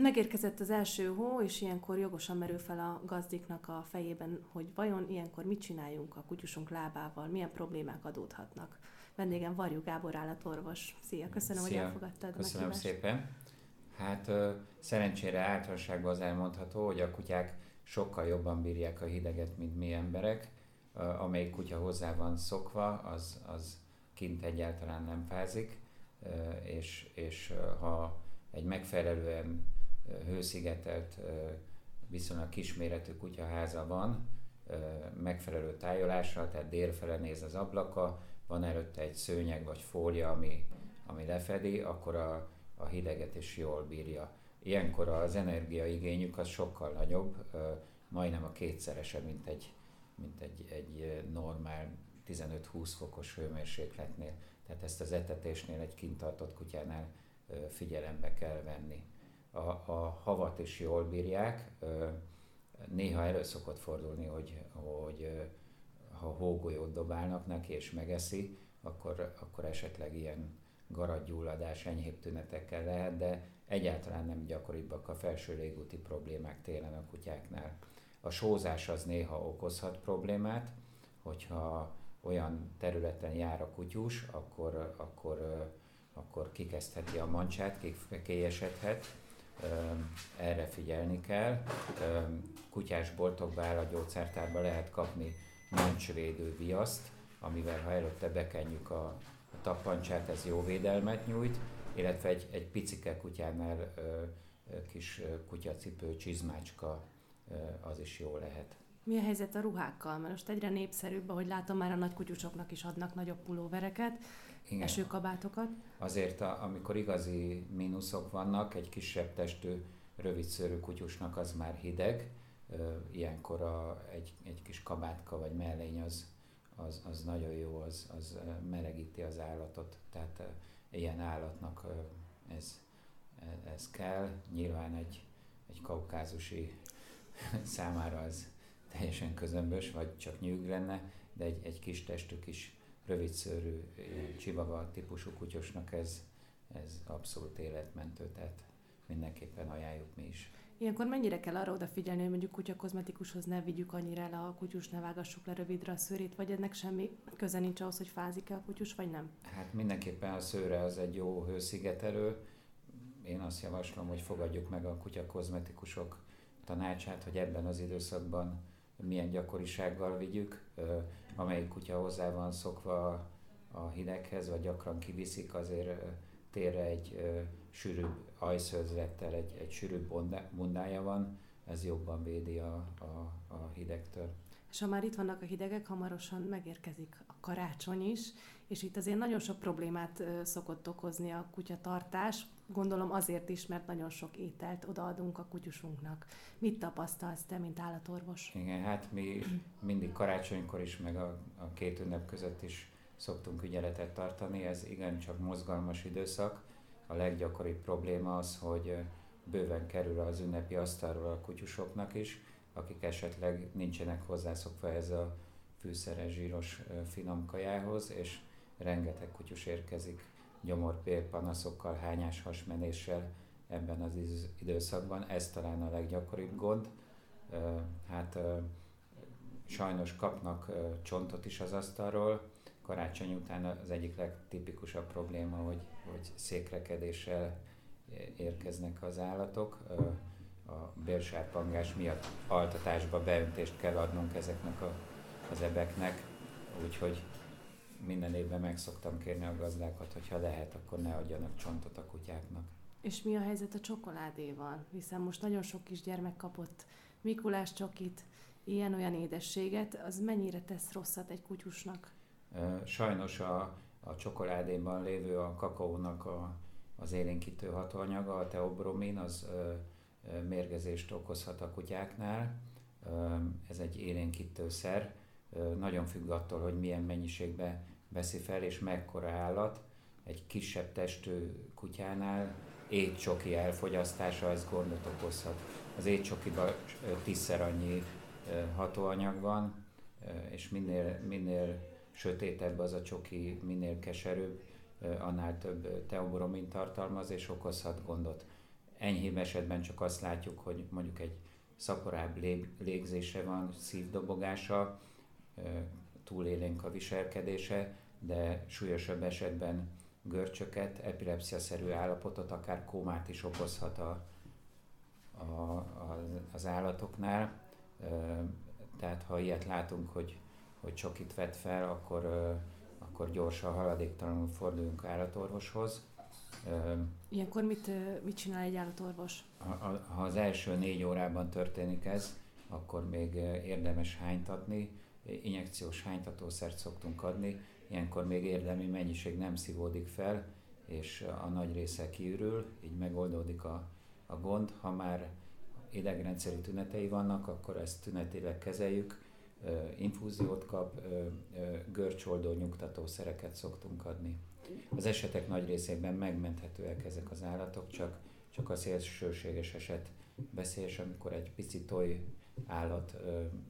megérkezett az első hó, és ilyenkor jogosan merül fel a gazdiknak a fejében, hogy vajon ilyenkor mit csináljunk a kutyusunk lábával, milyen problémák adódhatnak. Vendégem Varjú Gábor állatorvos. Szia, köszönöm, Szia. hogy elfogadtad Köszönöm a szépen. Hát szerencsére általánosságban az elmondható, hogy a kutyák sokkal jobban bírják a hideget, mint mi emberek. Amelyik kutya hozzá van szokva, az, az kint egyáltalán nem fázik, és, és ha egy megfelelően hőszigetelt, viszonylag kisméretű kutyaháza van, megfelelő tájolással, tehát délfele néz az ablaka, van előtte egy szőnyeg vagy fólia, ami, ami lefedi, akkor a, a hideget is jól bírja. Ilyenkor az energiaigényük az sokkal nagyobb, majdnem a kétszerese, mint egy, mint egy, egy normál 15-20 fokos hőmérsékletnél. Tehát ezt az etetésnél egy kintartott kutyánál figyelembe kell venni. A, a havat is jól bírják, néha elő szokott fordulni, hogy, hogy ha hógolyót dobálnak neki és megeszi, akkor, akkor esetleg ilyen garadgyulladás enyhébb tünetekkel lehet, de egyáltalán nem gyakoribbak a felső légúti problémák télen a kutyáknál. A sózás az néha okozhat problémát, hogyha olyan területen jár a kutyus, akkor, akkor, akkor kikezdheti a mancsát, kikélyesedhet, erre figyelni kell. Kutyás boltokba, állatgyógyszertárba lehet kapni mancsvédő viaszt, amivel ha előtte bekenjük a, tappancsát, ez jó védelmet nyújt, illetve egy, egy picike kutyánál kis kutyacipő, csizmácska, az is jó lehet. Mi a helyzet a ruhákkal? Mert most egyre népszerűbb, ahogy látom, már a nagy kutyusoknak is adnak nagyobb pulóvereket, Igen. esőkabátokat. Azért, a, amikor igazi mínuszok vannak, egy kisebb testű, rövidszőrű kutyusnak az már hideg, ilyenkor a, egy, egy kis kabátka vagy mellény az, az, az nagyon jó, az, az melegíti az állatot, tehát ilyen állatnak ez, ez kell. Nyilván egy, egy kaukázusi számára az teljesen közömbös, vagy csak nyűg lenne, de egy, egy kis testű, kis rövidszőrű, csivava típusú kutyosnak ez, ez abszolút életmentő, tehát mindenképpen ajánljuk mi is. Ilyenkor mennyire kell arra odafigyelni, hogy mondjuk kutyakozmetikushoz ne vigyük annyira el a kutyus, ne vágassuk le rövidre a szőrét, vagy ennek semmi köze nincs ahhoz, hogy fázik-e a kutyus, vagy nem? Hát mindenképpen a szőre az egy jó hőszigetelő. Én azt javaslom, hogy fogadjuk meg a kutyakozmetikusok tanácsát, hogy ebben az időszakban milyen gyakorisággal vigyük, amelyik kutya hozzá van szokva a hideghez, vagy gyakran kiviszik, azért térre egy sűrűbb ajszőzlettel, egy, egy sűrűbb bundája van, ez jobban védi a, a, a hidegtől. És ha már itt vannak a hidegek, hamarosan megérkezik karácsony is, és itt azért nagyon sok problémát szokott okozni a kutyatartás. Gondolom azért is, mert nagyon sok ételt odaadunk a kutyusunknak. Mit tapasztalsz te, mint állatorvos? Igen, hát mi mindig karácsonykor is, meg a, a két ünnep között is szoktunk ügyeletet tartani. Ez igencsak mozgalmas időszak a leggyakoribb probléma az, hogy bőven kerül az ünnepi asztalról a kutyusoknak is, akik esetleg nincsenek hozzászokva ez a fűszeres, zsíros finom kajához, és rengeteg kutyus érkezik gyomorpér panaszokkal, hányás hasmenéssel ebben az időszakban. Ez talán a leggyakoribb gond. Hát sajnos kapnak csontot is az asztalról, karácsony után az egyik legtipikusabb probléma, hogy, hogy székrekedéssel érkeznek az állatok. A bérsárpangás miatt altatásba beöntést kell adnunk ezeknek a, az ebeknek, úgyhogy minden évben meg szoktam kérni a gazdákat, hogy ha lehet, akkor ne adjanak csontot a kutyáknak. És mi a helyzet a csokoládéval? Hiszen most nagyon sok kisgyermek kapott Mikulás csokit, ilyen-olyan édességet, az mennyire tesz rosszat egy kutyusnak? Sajnos a, a csokoládéban lévő a kakaónak a, az élénkítő hatóanyaga, a teobromin, az ö, mérgezést okozhat a kutyáknál. Ez egy élénkítőszer. Nagyon függ attól, hogy milyen mennyiségbe veszi fel, és mekkora állat. Egy kisebb testű kutyánál étcsoki elfogyasztása, ez gondot okozhat. Az étcsokiban tízszer annyi hatóanyag van, és minél, minél sötétebb az a csoki, minél keserűbb, annál több teobromin tartalmaz, és okozhat gondot. enyhébb esetben csak azt látjuk, hogy mondjuk egy szaporább légzése van, szívdobogása, túlélénk a viselkedése, de súlyosabb esetben görcsöket, epilepsziaszerű állapotot, akár kómát is okozhat a, a, az állatoknál. Tehát ha ilyet látunk, hogy, hogy csokit vett fel, akkor, akkor gyorsan, haladéktalanul forduljunk állatorvoshoz. Ilyenkor mit, mit csinál egy állatorvos? Ha, ha az első négy órában történik ez, akkor még érdemes hánytatni, injekciós hánytatószert szoktunk adni, ilyenkor még érdemi mennyiség nem szívódik fel, és a nagy része kiürül, így megoldódik a, a gond. Ha már idegrendszeri tünetei vannak, akkor ezt tünetileg kezeljük, infúziót kap, görcsoldó nyugtató szereket szoktunk adni. Az esetek nagy részében megmenthetőek ezek az állatok, csak, csak a szélsőséges eset veszélyes, amikor egy pici toj állat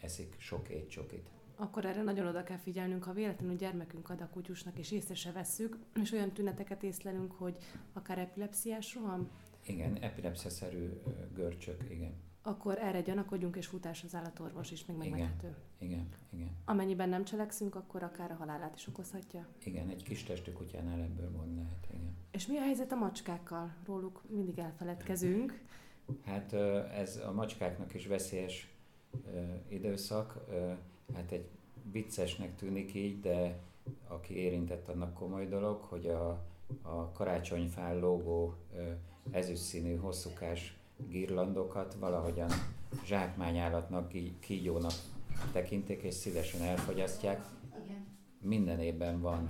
eszik sok étcsokit akkor erre nagyon oda kell figyelnünk, ha véletlenül gyermekünk ad a kutyusnak, és észre se vesszük, és olyan tüneteket észlelünk, hogy akár epilepsziás roham. Igen, epilepsziaszerű görcsök, igen. Akkor erre gyanakodjunk, és futás az állatorvos is még megmenthető. Igen, igen, igen. Amennyiben nem cselekszünk, akkor akár a halálát is okozhatja. Igen, egy kis testű kutyánál ebből gond lehet, igen. És mi a helyzet a macskákkal? Róluk mindig elfeledkezünk. Hát ez a macskáknak is veszélyes időszak hát egy viccesnek tűnik így, de aki érintett, annak komoly dolog, hogy a, a karácsonyfán lógó ezüst színű hosszúkás girlandokat valahogyan zsákmányállatnak, kígyónak tekintik, és szívesen elfogyasztják. Minden évben van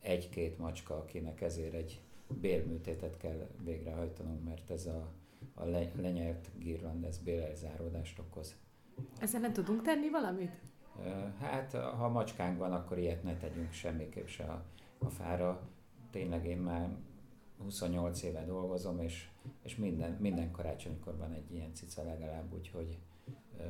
egy-két macska, akinek ezért egy bélműtétet kell végrehajtanunk, mert ez a, a lenyelt girland, ez bélelzáródást okoz. Ezzel nem tudunk tenni valamit? Hát, ha macskánk van, akkor ilyet ne tegyünk semmiképp se a, a fára. Tényleg én már 28 éve dolgozom, és, és minden, minden karácsonykor van egy ilyen cica legalább, úgyhogy ö,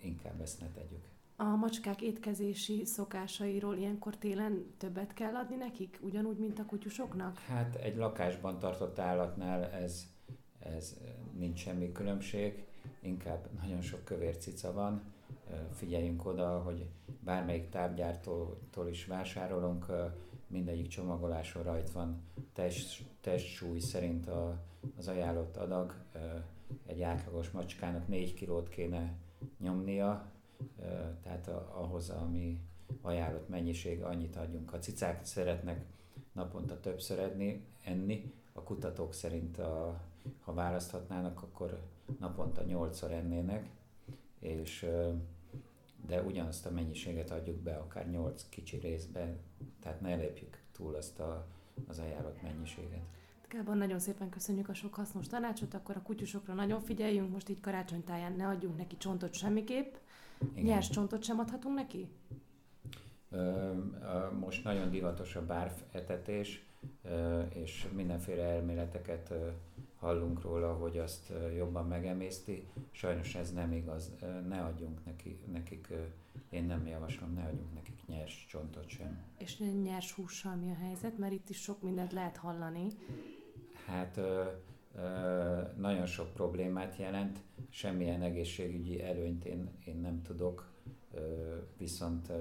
inkább ezt ne tegyük. A macskák étkezési szokásairól ilyenkor télen többet kell adni nekik, ugyanúgy, mint a kutyusoknak? Hát egy lakásban tartott állatnál ez, ez nincs semmi különbség inkább nagyon sok kövér cica van. Figyeljünk oda, hogy bármelyik tápgyártótól is vásárolunk, mindegyik csomagoláson rajt van test, testsúly szerint a, az ajánlott adag. Egy átlagos macskának 4 kilót kéne nyomnia, tehát ahhoz, ami ajánlott mennyiség, annyit adjunk. A cicák szeretnek naponta többször edni, enni, a kutatók szerint, a, ha választhatnának, akkor naponta 8-szor ennének, és de ugyanazt a mennyiséget adjuk be, akár 8 kicsi részbe, tehát ne lépjük túl azt a, az ajánlott mennyiséget. Gábor, nagyon szépen köszönjük a sok hasznos tanácsot, akkor a kutyusokra nagyon figyeljünk, most így karácsonytáján ne adjunk neki csontot semmiképp. Igen. Nyers csontot sem adhatunk neki? Most nagyon divatos a bárf etetés, és mindenféle elméleteket hallunk róla, hogy azt jobban megemészti. Sajnos ez nem igaz, ne adjunk neki, nekik, én nem javaslom, ne adjunk nekik nyers csontot sem. És nyers hússal mi a helyzet? Mert itt is sok mindent lehet hallani. Hát nagyon sok problémát jelent, semmilyen egészségügyi előnyt én, én nem tudok, viszont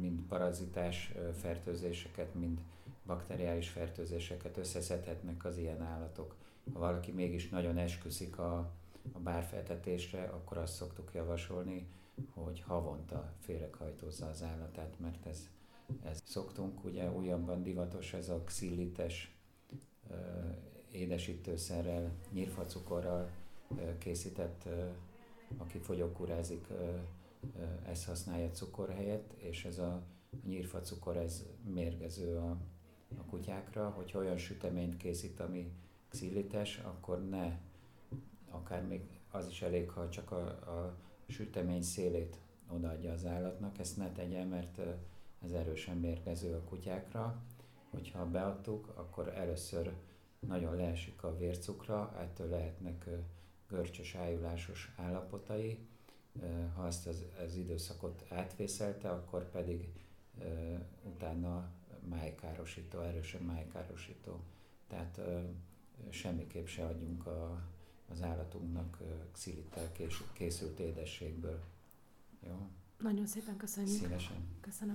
mind parazitás fertőzéseket, mind bakteriális fertőzéseket összeszedhetnek az ilyen állatok. Ha valaki mégis nagyon esküszik a, a bárfeltetésre, akkor azt szoktuk javasolni, hogy havonta félreghajtózza az állatát, mert ez, ez szoktunk, ugye újabban divatos ez a xillites édesítőszerrel, nyírfacukorral készített, aki fogyókúrázik, ezt használja cukor helyett, és ez a nyírfacukor, ez mérgező a, a kutyákra, hogyha olyan süteményt készít, ami xillites, akkor ne, akár még az is elég, ha csak a, a sütemény szélét odaadja az állatnak, ezt ne tegye, mert ez erősen mérgező a kutyákra. Hogyha beadtuk, akkor először nagyon leesik a vércukra, ettől lehetnek görcsös ájulásos állapotai. Ha azt az, az időszakot átvészelte, akkor pedig utána májkárosító, erősen májkárosító Tehát semmiképp se adjunk a, az állatunknak xilittel készült édességből. Jó? Nagyon szépen köszönjük. Szívesen. Köszönöm.